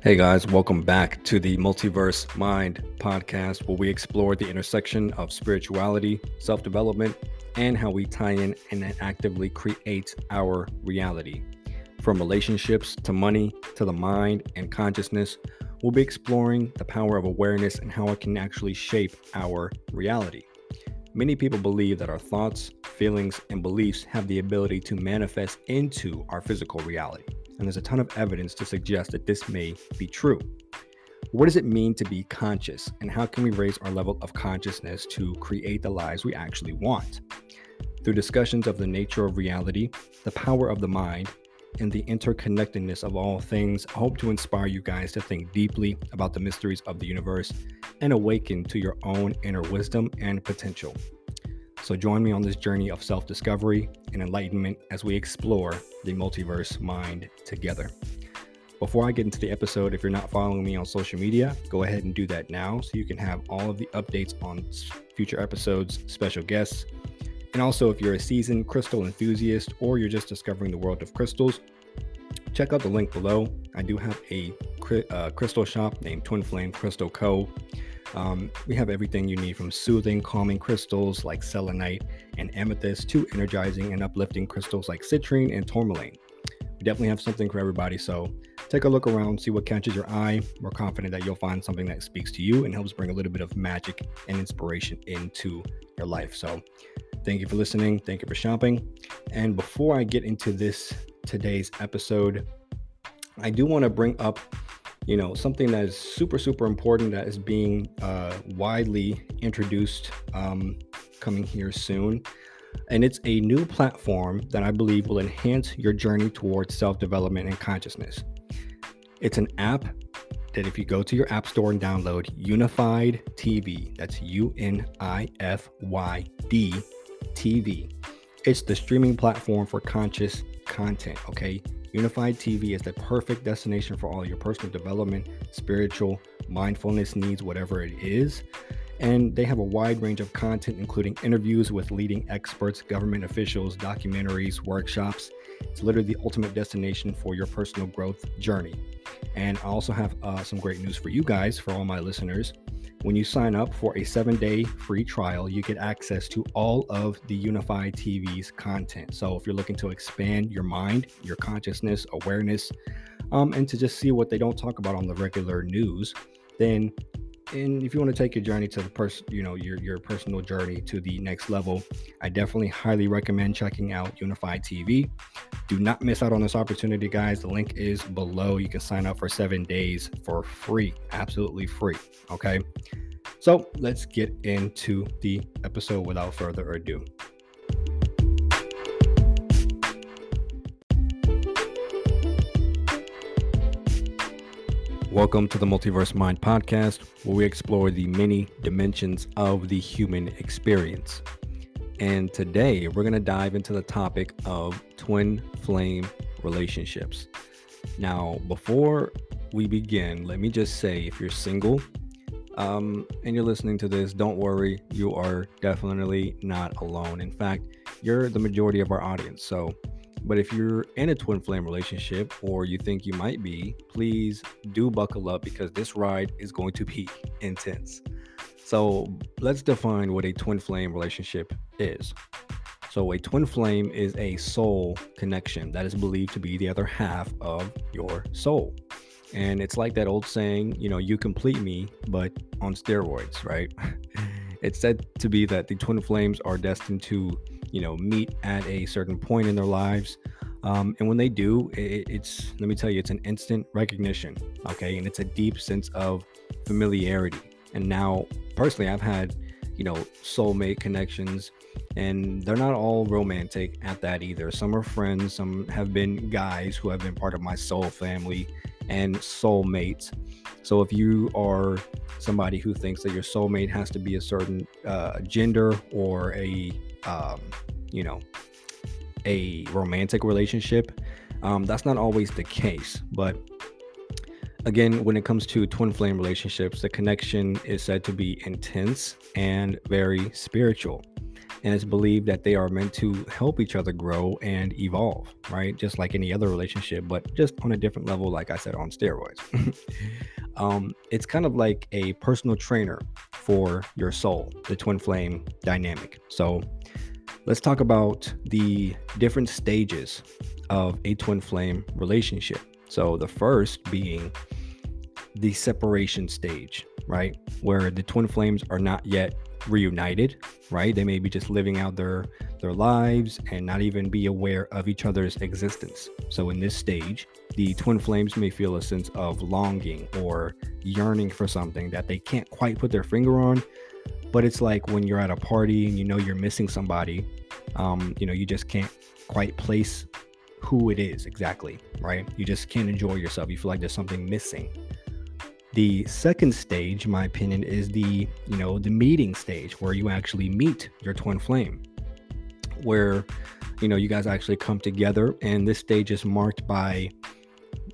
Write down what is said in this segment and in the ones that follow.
Hey guys, welcome back to the Multiverse Mind podcast, where we explore the intersection of spirituality, self development, and how we tie in and actively create our reality. From relationships to money to the mind and consciousness, we'll be exploring the power of awareness and how it can actually shape our reality. Many people believe that our thoughts, feelings, and beliefs have the ability to manifest into our physical reality and there's a ton of evidence to suggest that this may be true. What does it mean to be conscious, and how can we raise our level of consciousness to create the lives we actually want? Through discussions of the nature of reality, the power of the mind, and the interconnectedness of all things, I hope to inspire you guys to think deeply about the mysteries of the universe and awaken to your own inner wisdom and potential. So join me on this journey of self discovery and enlightenment as we explore the multiverse mind together. Before I get into the episode, if you're not following me on social media, go ahead and do that now so you can have all of the updates on future episodes, special guests. And also, if you're a seasoned crystal enthusiast or you're just discovering the world of crystals, check out the link below. I do have a uh, crystal shop named Twin Flame Crystal Co. Um, we have everything you need from soothing, calming crystals like selenite and amethyst to energizing and uplifting crystals like citrine and tourmaline. We definitely have something for everybody, so take a look around, see what catches your eye. We're confident that you'll find something that speaks to you and helps bring a little bit of magic and inspiration into your life. So, thank you for listening. Thank you for shopping. And before I get into this today's episode, I do want to bring up you know something that is super super important that is being uh, widely introduced um, coming here soon. And it's a new platform that i believe will enhance your journey towards self-development and consciousness. It's an app that if you go to your app store and download UNIFYD TV that's u-n-i-f-y-d tv it's the streaming platform for conscious content okay UNIFYD TV is the perfect destination for all your personal development, spiritual, mindfulness needs, whatever it is. And they have a wide range of content, including interviews with leading experts, government officials, documentaries, workshops. It's literally the ultimate destination for your personal growth journey. And I also have uh, some great news for you guys, for all my listeners. When you sign up for a seven day free trial, you get access to all of the UNIFYD TV's content. So, if you're looking to expand your mind, your consciousness, awareness, um, and to just see what they don't talk about on the regular news, then and if you want to take your journey to the person you know your your personal journey to the next level i definitely highly recommend checking out UNIFYD TV do not miss out on this opportunity guys. The link is below. You can sign up for seven days for free absolutely free okay? So let's get into the episode without further ado Welcome to the Multiverse Mind podcast, where we explore the many dimensions of the human experience. And today we're going to dive into the topic of twin flame relationships. Now, before we begin, let me just say if you're single um, and you're listening to this, don't worry, you are definitely not alone. In fact, you're the majority of our audience. So, but if you're in a twin flame relationship or you think you might be, please do buckle up because this ride is going to be intense. So let's define what a twin flame relationship is. So, a twin flame is a soul connection that is believed to be the other half of your soul. And it's like that old saying, you know, you complete me, but on steroids, right? it's said to be that the twin flames are destined to you know meet at a certain point in their lives. Um, and when they do it, it's let me tell you it's an instant recognition okay? And it's a deep sense of familiarity. And now personally i've had you know soulmate connections and they're not all romantic at that either. Some are friends some have been guys who have been part of my soul family and soulmates. So if you are somebody who thinks that your soulmate has to be a certain uh, gender or a um, you know, a romantic relationship. Um, that's not always the case, but again, when it comes to twin flame relationships, the connection is said to be intense and very spiritual. and it's believed that they are meant to help each other grow and evolve, right? Just like any other relationship, but just on a different level, like I said, on steroids. um, it's kind of like a personal trainer for your soul, the twin flame dynamic. So let's talk about the different stages of a twin flame relationship. So the first being the separation stage, right? Where the twin flames are not yet reunited, right? They may be just living out their their lives and not even be aware of each other's existence. So in this stage, the twin flames may feel a sense of longing or yearning for something that they can't quite put their finger on, but it's like when you're at a party and you know you're missing somebody, um, you know, you just can't quite place who it is exactly, right? You just can't enjoy yourself. You feel like there's something missing. The second stage, in my opinion, is the, you know, the meeting stage where you actually meet your twin flame. Where, you know, you guys actually come together and this stage is marked by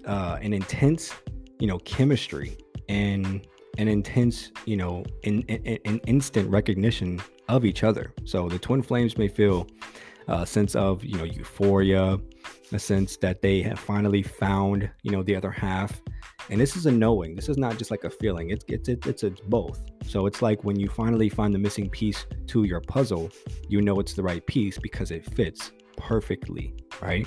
uh, an intense, you know, chemistry and an intense, you know, an in, in, in instant recognition of each other. So the twin flames may feel a sense of, you know, euphoria, a sense that they have finally found, you know, the other half. And this is a knowing. This is not just like a feeling. It's it's it's it's both. So it's like when you finally find the missing piece to your puzzle, you know it's the right piece because it fits perfectly, right?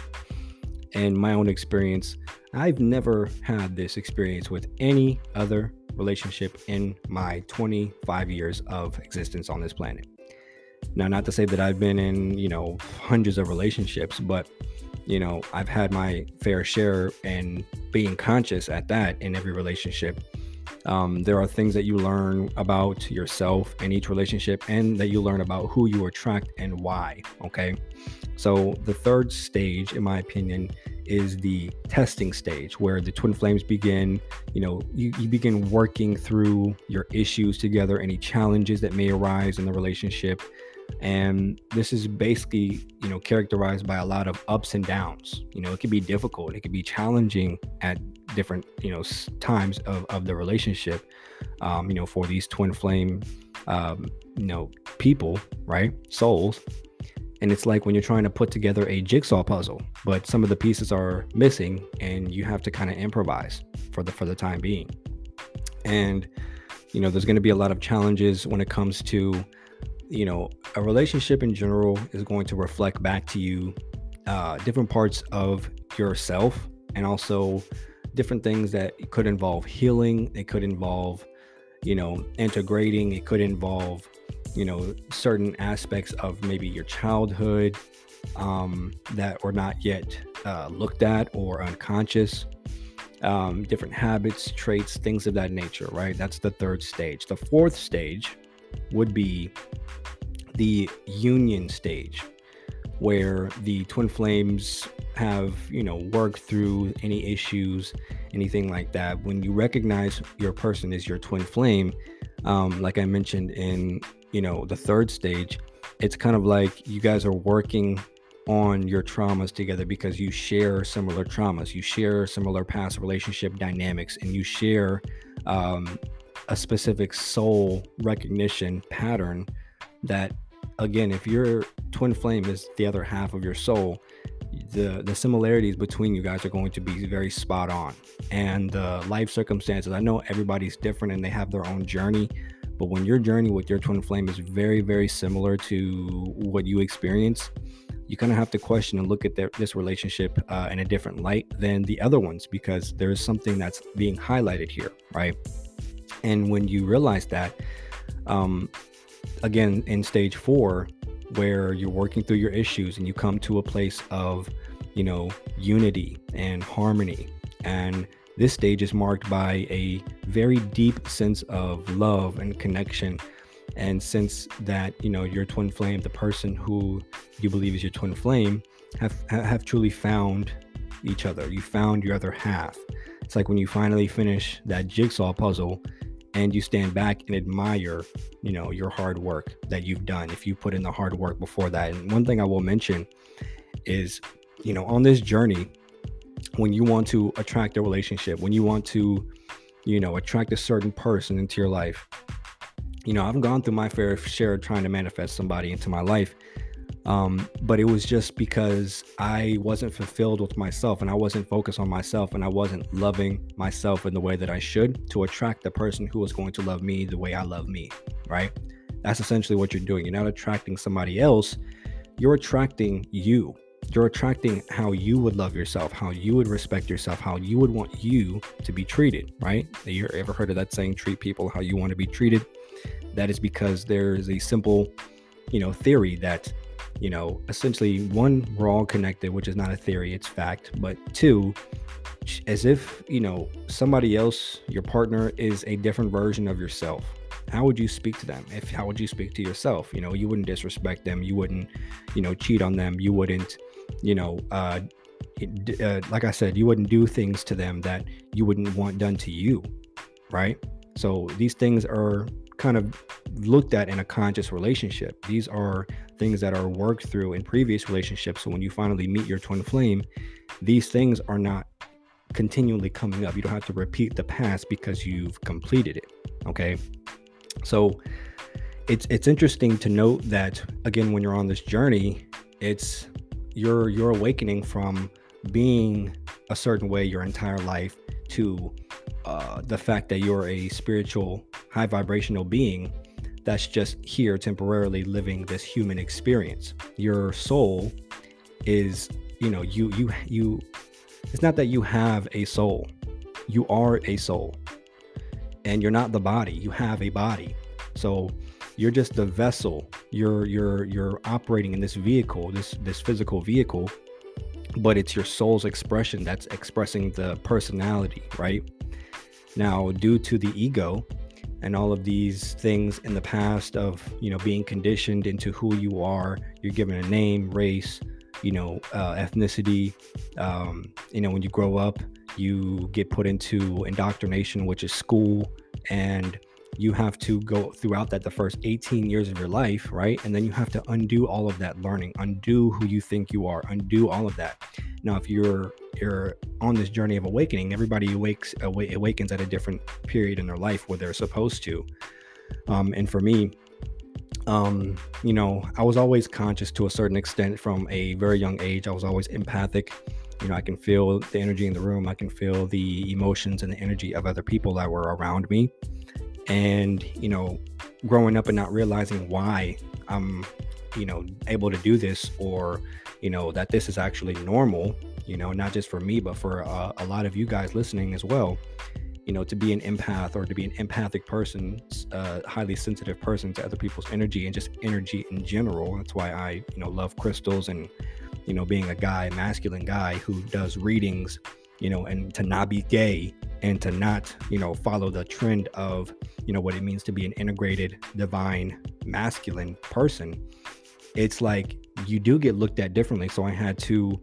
And my own experience, I've never had this experience with any other relationship in my 25 years of existence on this planet. Now, not to say that I've been in, you know, hundreds of relationships, but, you know, I've had my fair share and being conscious at that in every relationship. Um, there are things that you learn about yourself in each relationship and that you learn about who you attract and why. Okay. So, the third stage, in my opinion, is the testing stage where the twin flames begin you know you, you begin working through your issues together any challenges that may arise in the relationship and this is basically you know characterized by a lot of ups and downs. You know it can be difficult it can be challenging at different you know times of, of the relationship um, you know for these twin flame um, you know people right? Souls. And it's like when you're trying to put together a jigsaw puzzle, but some of the pieces are missing and you have to kind of improvise for the for the time being. And you know, there's going to be a lot of challenges when it comes to you know, a relationship in general is going to reflect back to you uh, different parts of yourself and also different things that could involve healing. It could involve, you know, integrating. It could involve you know certain aspects of maybe your childhood um, that were not yet uh, looked at or unconscious um, different habits traits things of that nature right that's the third stage the fourth stage would be the union stage where the twin flames have you know worked through any issues anything like that. When you recognize your person as your twin flame um, like i mentioned in you know the third stage it's kind of like you guys are working on your traumas together because you share similar traumas. You share similar past relationship dynamics and you share um, a specific soul recognition pattern that again if your twin flame is the other half of your soul the the similarities between you guys are going to be very spot on and the life circumstances i know everybody's different and they have their own journey but when your journey with your twin flame is very, very similar to what you experience, you kind of have to question and look at their, this relationship uh, in a different light than the other ones because there's something that's being highlighted here, right? And when you realize that, um, again, in stage four, where you're working through your issues and you come to a place of, you know, unity and harmony and this stage is marked by a very deep sense of love and connection. And since that, you know, your twin flame, the person who you believe is your twin flame, have have truly found each other. You found your other half. It's like when you finally finish that jigsaw puzzle and you stand back and admire, you know, your hard work that you've done if you put in the hard work before that. And one thing I will mention is, you know, on this journey, when you want to attract a relationship, when you want to, you know, attract a certain person into your life, you know, I've gone through my fair share of trying to manifest somebody into my life. Um, but it was just because I wasn't fulfilled with myself and I wasn't focused on myself and I wasn't loving myself in the way that I should to attract the person who was going to love me the way I love me, right? That's essentially what you're doing. You're not attracting somebody else, you're attracting you. You're attracting how you would love yourself, how you would respect yourself, how you would want you to be treated, right? You ever heard of that saying, treat people how you want to be treated? That is because there is a simple, you know, theory that, you know, essentially one, we're all connected, which is not a theory, it's fact. But two, as if, you know, somebody else, your partner, is a different version of yourself. How would you speak to them? If how would you speak to yourself? You know, you wouldn't disrespect them, you wouldn't, you know, cheat on them, you wouldn't, you know, uh, uh, like I said, you wouldn't do things to them that you wouldn't want done to you, right? So these things are kind of looked at in a conscious relationship. These are things that are worked through in previous relationships. So when you finally meet your twin flame, these things are not continually coming up. You don't have to repeat the past because you've completed it. Okay. So it's it's interesting to note that again when you're on this journey, it's you're you're awakening from being a certain way your entire life to uh, the fact that you're a spiritual, high vibrational being that's just here temporarily living this human experience. Your soul is, you know, you you you. It's not that you have a soul. You are a soul, and you're not the body. You have a body. So you're just the vessel. You're you're you're operating in this vehicle, this this physical vehicle, but it's your soul's expression that's expressing the personality, right? Now, due to the ego and all of these things in the past of, you know, being conditioned into who you are, you're given a name, race, you know, uh, ethnicity. Um, you know, when you grow up, you get put into indoctrination, which is school, and you have to go throughout that the first 18 years of your life, right? And then you have to undo all of that learning, undo who you think you are, undo all of that. Now, if you're you're on this journey of awakening, everybody awakes awakens at a different period in their life where they're supposed to. Um, and for me, um, you know, I was always conscious to a certain extent from a very young age. I was always empathic. You know, I can feel the energy in the room. I can feel the emotions and the energy of other people that were around me and you know growing up and not realizing why i'm you know able to do this or you know that this is actually normal you know not just for me but for uh, a lot of you guys listening as well. You know to be an empath or to be an empathic person uh, highly sensitive person to other people's energy and just energy in general. That's why i you know love crystals and you know being a guy masculine guy who does readings you know and to not be gay and to not you know follow the trend of you know what it means to be an integrated divine masculine person. It's like you do get looked at differently. So i had to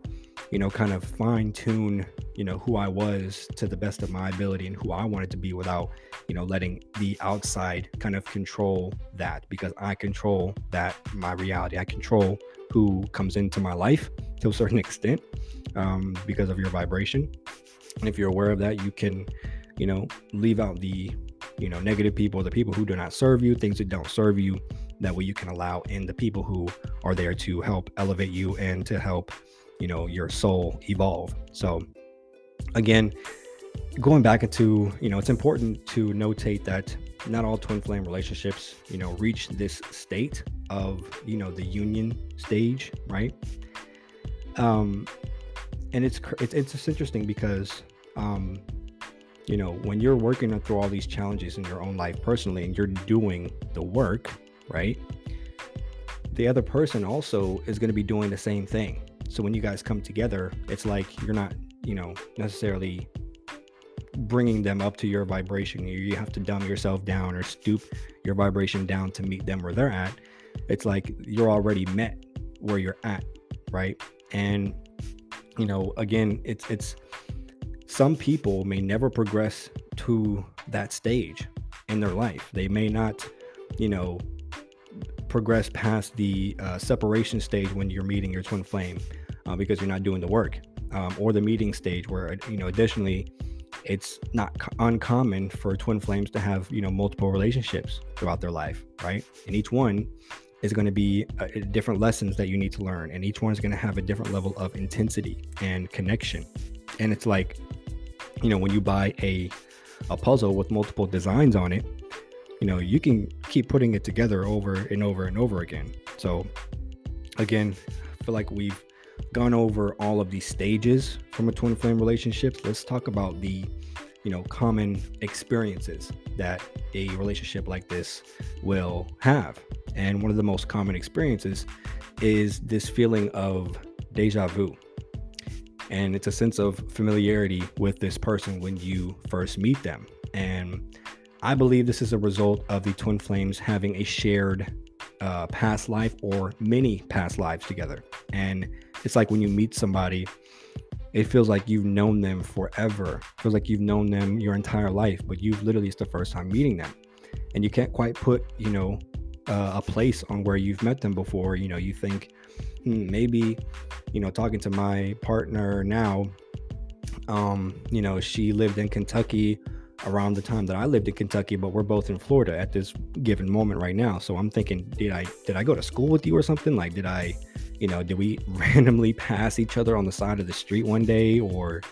you know kind of fine tune you know who i was to the best of my ability and who i wanted to be without you know letting the outside kind of control that because i control that my reality. I control who comes into my life to a certain extent um, because of your vibration and if you're aware of that, you can, you know, leave out the, you know, negative people, the people who do not serve you, things that don't serve you. That way you can allow in the people who are there to help elevate you and to help, you know, your soul evolve. So again, going back into, you know, it's important to notate that not all twin flame relationships, you know, reach this state of, you know, the union stage, right? Um, and it's it's it's just interesting because um, you know when you're working through all these challenges in your own life personally, and you're doing the work, right? The other person also is going to be doing the same thing. So when you guys come together, it's like you're not, you know, necessarily bringing them up to your vibration. You have to dumb yourself down or stoop your vibration down to meet them where they're at. It's like you're already met where you're at, right? And you know, again, it's it's some people may never progress to that stage in their life. They may not, you know, progress past the uh, separation stage when you're meeting your twin flame uh, because you're not doing the work, um, or the meeting stage where you know, additionally, it's not uncommon for twin flames to have you know multiple relationships throughout their life right and each one is going to be uh, different lessons that you need to learn and each one is going to have a different level of intensity and connection. And it's like you know when you buy a a puzzle with multiple designs on it you know you can keep putting it together over and over and over again. So again i feel like we've gone over all of these stages from a twin flame relationship. Let's talk about the you know common experiences that a relationship like this will have and one of the most common experiences is this feeling of deja vu. And it's a sense of familiarity with this person when you first meet them. And i believe this is a result of the twin flames having a shared uh, past life or many past lives together. And it's like when you meet somebody it feels like you've known them forever. It feels like you've known them your entire life, but you've literally it's the first time meeting them, and you can't quite put you know uh, a place on where you've met them before. You know, you think hmm, maybe you know talking to my partner now. Um, you know, she lived in Kentucky around the time that I lived in Kentucky, but we're both in Florida at this given moment right now. So I'm thinking, did I did I go to school with you or something? Like, did I you know, did we randomly pass each other on the side of the street one day or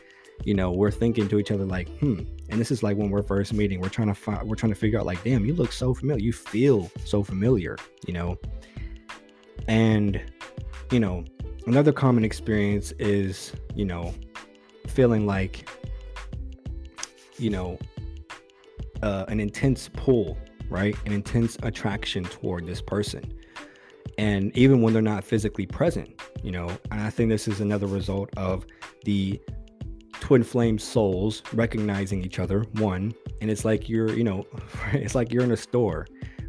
you know, we're thinking to each other like, hmm. And this is like when we're first meeting, we're trying to find, we're trying to figure out like, damn, you look so familiar. You feel so familiar, you know. And you know, another common experience is, you know, feeling like, you know, uh, an intense pull, right? An intense attraction toward this person and even when they're not physically present you know and i think this is another result of the twin flame souls recognizing each other one and it's like you're you know it's like you're in a store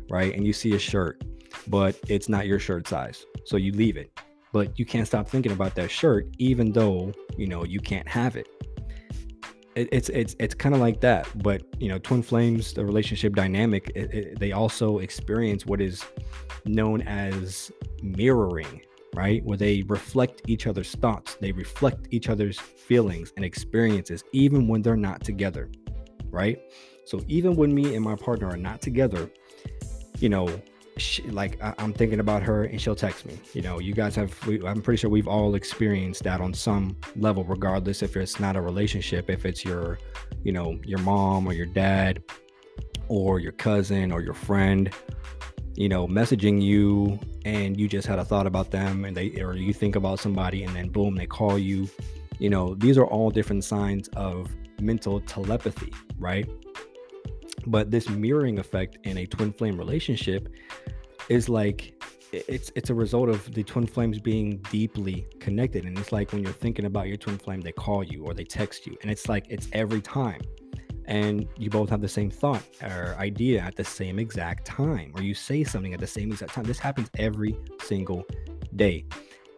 right and you see a shirt but it's not your shirt size so you leave it. But you can't stop thinking about that shirt even though you know you can't have it. It, it's it's it's kind of like that but you know twin flames the relationship dynamic it, it, they also experience what is known as mirroring right where they reflect each other's thoughts they reflect each other's feelings and experiences even when they're not together right so even when me and my partner are not together you know she, like I, am thinking about her and she'll text me. You know, you guys have. We, I'm pretty sure we've all experienced that on some level, regardless if it's not a relationship, if it's your, you know, your mom or your dad, or your cousin or your friend, you know, messaging you and you just had a thought about them and they or you think about somebody and then boom they call you. You know, these are all different signs of mental telepathy, right? But this mirroring effect in a twin flame relationship is like it's it's a result of the twin flames being deeply connected and it's like when you're thinking about your twin flame they call you or they text you and it's like it's every time and you both have the same thought or idea at the same exact time or you say something at the same exact time this happens every single day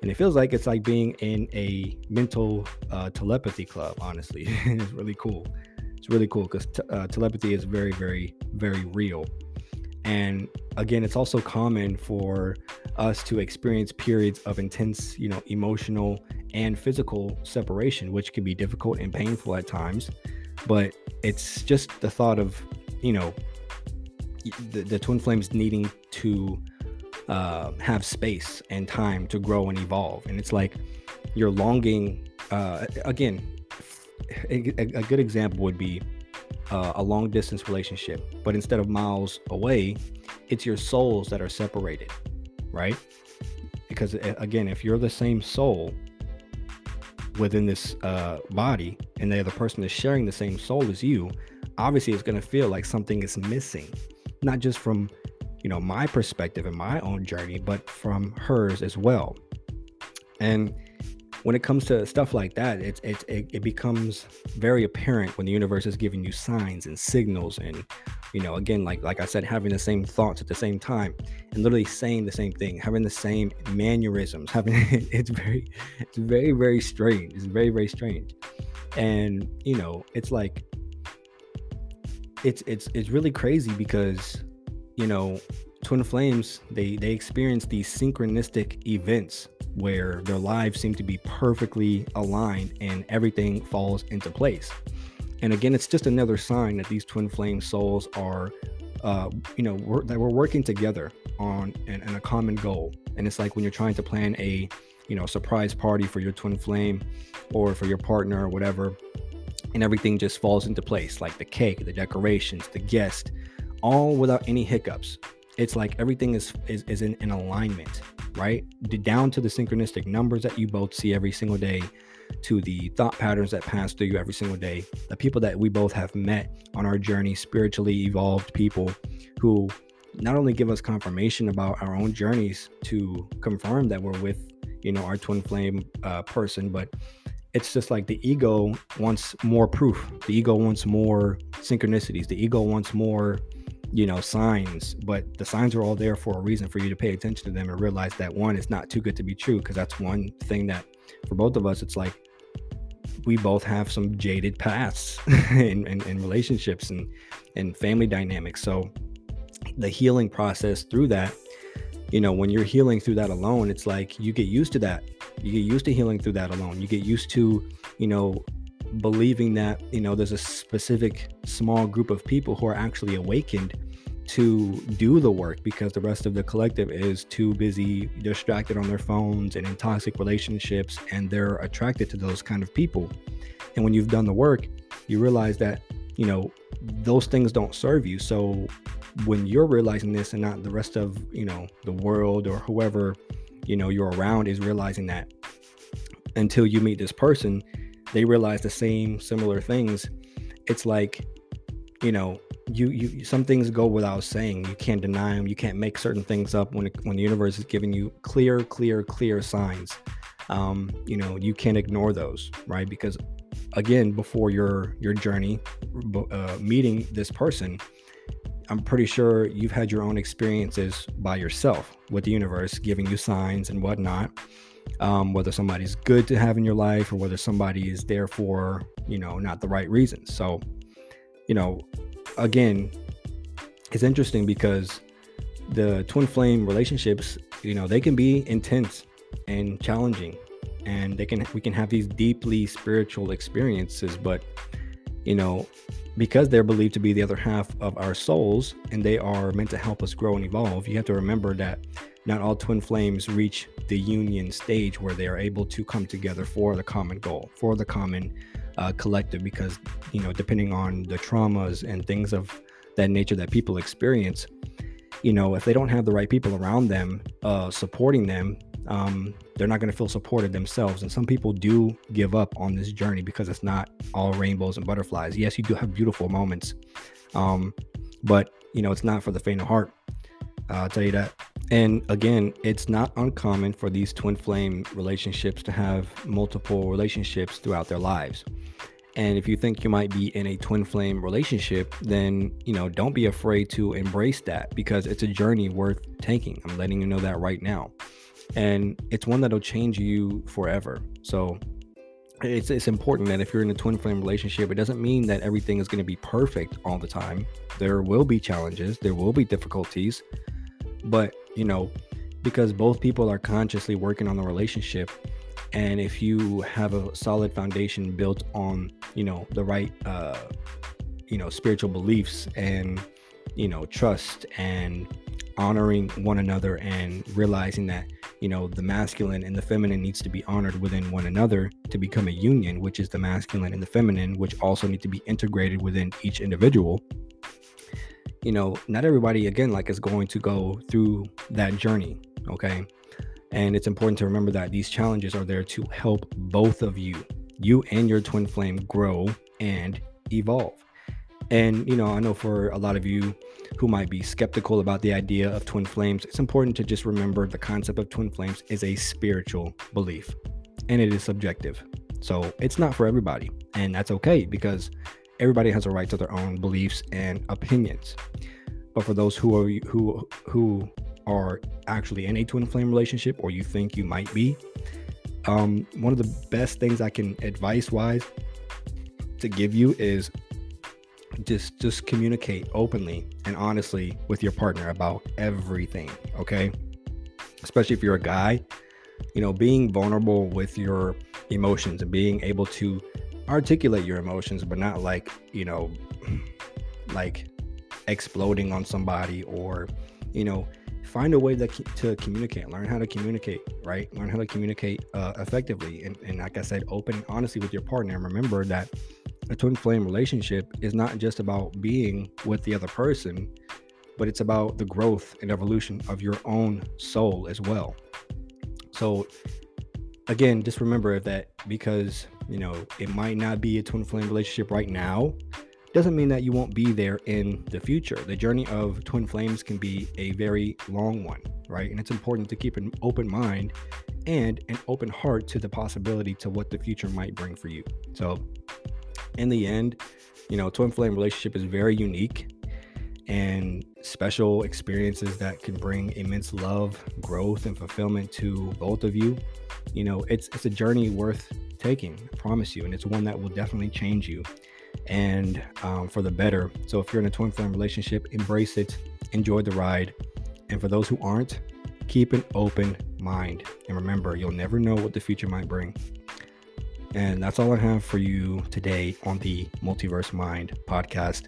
and it feels like it's like being in a mental uh, telepathy club honestly it's really cool it's really cool because t- uh, telepathy is very, very, very real. And again, it's also common for us to experience periods of intense, you know, emotional and physical separation, which can be difficult and painful at times. But it's just the thought of, you know, the, the twin flames needing to uh, have space and time to grow and evolve. And it's like you're longing, uh, again, a, a good example would be uh, a long distance relationship, but instead of miles away, it's your souls that are separated, right? Because again, if you're the same soul within this uh, body and the other person is sharing the same soul as you, obviously it's going to feel like something is missing, not just from you know my perspective and my own journey, but from hers as well. And when it comes to stuff like that, it's it, it, it becomes very apparent when the universe is giving you signs and signals and you know again like like I said having the same thoughts at the same time and literally saying the same thing, having the same mannerisms, having it's very it's very very strange. It's very very strange. And you know, it's like it's it's it's really crazy because you know twin flames they they experience these synchronistic events where their lives seem to be perfectly aligned and everything falls into place And again, it's just another sign that these twin flame souls are, uh, you know, we're, that we're working together on and, an, a common goal. And it's like when you're trying to plan a, you know, surprise party for your twin flame or for your partner or whatever, and everything just falls into place, like the cake, the decorations, the guest, all without any hiccups. It's like everything is is, is in, in alignment, right? Down to the synchronistic numbers that you both see every single day to the thought patterns that pass through you every single day, the people that we both have met on our journey, spiritually evolved people who not only give us confirmation about our own journeys to confirm that we're with, you know, our twin flame uh, person, but it's just like the ego wants more proof. The ego wants more synchronicities. The ego wants more, you know, signs. But the signs are all there for a reason for you to pay attention to them and realize that one is not too good to be true. Because that's one thing that for both of us, it's like we both have some jaded pasts in, in, in relationships and and family dynamics. So the healing process through that, you know, when you're healing through that alone, it's like you get used to that. You get used to healing through that alone. You get used to, you know, believing that, you know, there's a specific small group of people who are actually awakened to do the work because the rest of the collective is too busy distracted on their phones and in toxic relationships and they're attracted to those kind of people. And when you've done the work you realize that you know those things don't serve you. So when you're realizing this and not the rest of you know the world or whoever you know you're around is realizing that until you meet this person they realize the same similar things. It's like you know you you some things go without saying. You can't deny them you can't make certain things up when it, when the universe is giving you clear clear clear signs. Um you know you can't ignore those right? Because again before your your journey uh, meeting this person i'm pretty sure you've had your own experiences by yourself with the universe giving you signs and whatnot. Um, whether somebody's good to have in your life or whether somebody is there for you know not the right reasons so you know again, it's interesting because the twin flame relationships, you know, they can be intense and challenging and they can we can have these deeply spiritual experiences, but you know, because they're believed to be the other half of our souls and they are meant to help us grow and evolve, you have to remember that not all twin flames reach the union stage where they are able to come together for the common goal, for the common uh, collective because you know depending on the traumas and things of that nature that people experience you know if they don't have the right people around them uh, supporting them um, they're not going to feel supported themselves. And some people do give up on this journey because it's not all rainbows and butterflies. Yes you do have beautiful moments um, but you know it's not for the faint of heart. Uh, i'll tell you that and again, it's not uncommon for these twin flame relationships to have multiple relationships throughout their lives. And if you think you might be in a twin flame relationship, then, you know, don't be afraid to embrace that because it's a journey worth taking. I'm letting you know that right now. And it's one that'll change you forever. So it's it's important that if you're in a twin flame relationship, it doesn't mean that everything is going to be perfect all the time. There will be challenges, there will be difficulties, but you know, because both people are consciously working on the relationship. And if you have a solid foundation built on, you know, the right, uh, you know, spiritual beliefs and, you know, trust and honoring one another and realizing that, you know, the masculine and the feminine needs to be honored within one another to become a union, which is the masculine and the feminine, which also need to be integrated within each individual you know, not everybody again like is going to go through that journey, okay? And it's important to remember that these challenges are there to help both of you, you and your twin flame grow and evolve. And you know, I know for a lot of you who might be skeptical about the idea of twin flames, it's important to just remember the concept of twin flames is a spiritual belief and it is subjective. So it's not for everybody. And that's okay because everybody has a right to their own beliefs and opinions. But for those who are who who are actually in a twin flame relationship or you think you might be, um, one of the best things I can advice wise to give you is just just communicate openly and honestly with your partner about everything okay especially if you're a guy you know being vulnerable with your emotions and being able to articulate your emotions, but not like, you know, like exploding on somebody or, you know, find a way that, to communicate, learn how to communicate, right? Learn how to communicate uh, effectively. And, and like I said, open honestly with your partner. And remember that a twin flame relationship is not just about being with the other person, but it's about the growth and evolution of your own soul as well. So, again, just remember that because you know it might not be a twin flame relationship right now, doesn't mean that you won't be there in the future. The journey of twin flames can be a very long one, right? And it's important to keep an open mind and an open heart to the possibility to what the future might bring for you. So, in the end, you know, twin flame relationship is very unique and special experiences that can bring immense love, growth, and fulfillment to both of you. You know, it's it's a journey worth taking, I promise you, and it's one that will definitely change you and um, for the better. So if you're in a twin flame relationship, embrace it, enjoy the ride, and for those who aren't, keep an open mind. And remember, you'll never know what the future might bring. And that's all I have for you today on the Multiverse Mind podcast.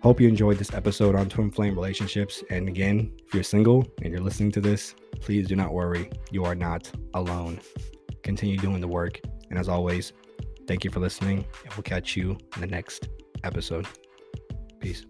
Hope you enjoyed this episode on twin flame relationships. And again, if you're single and you're listening to this, please do not worry. You are not alone. Continue doing the work. And as always, thank you for listening. And we'll catch you in the next episode. Peace.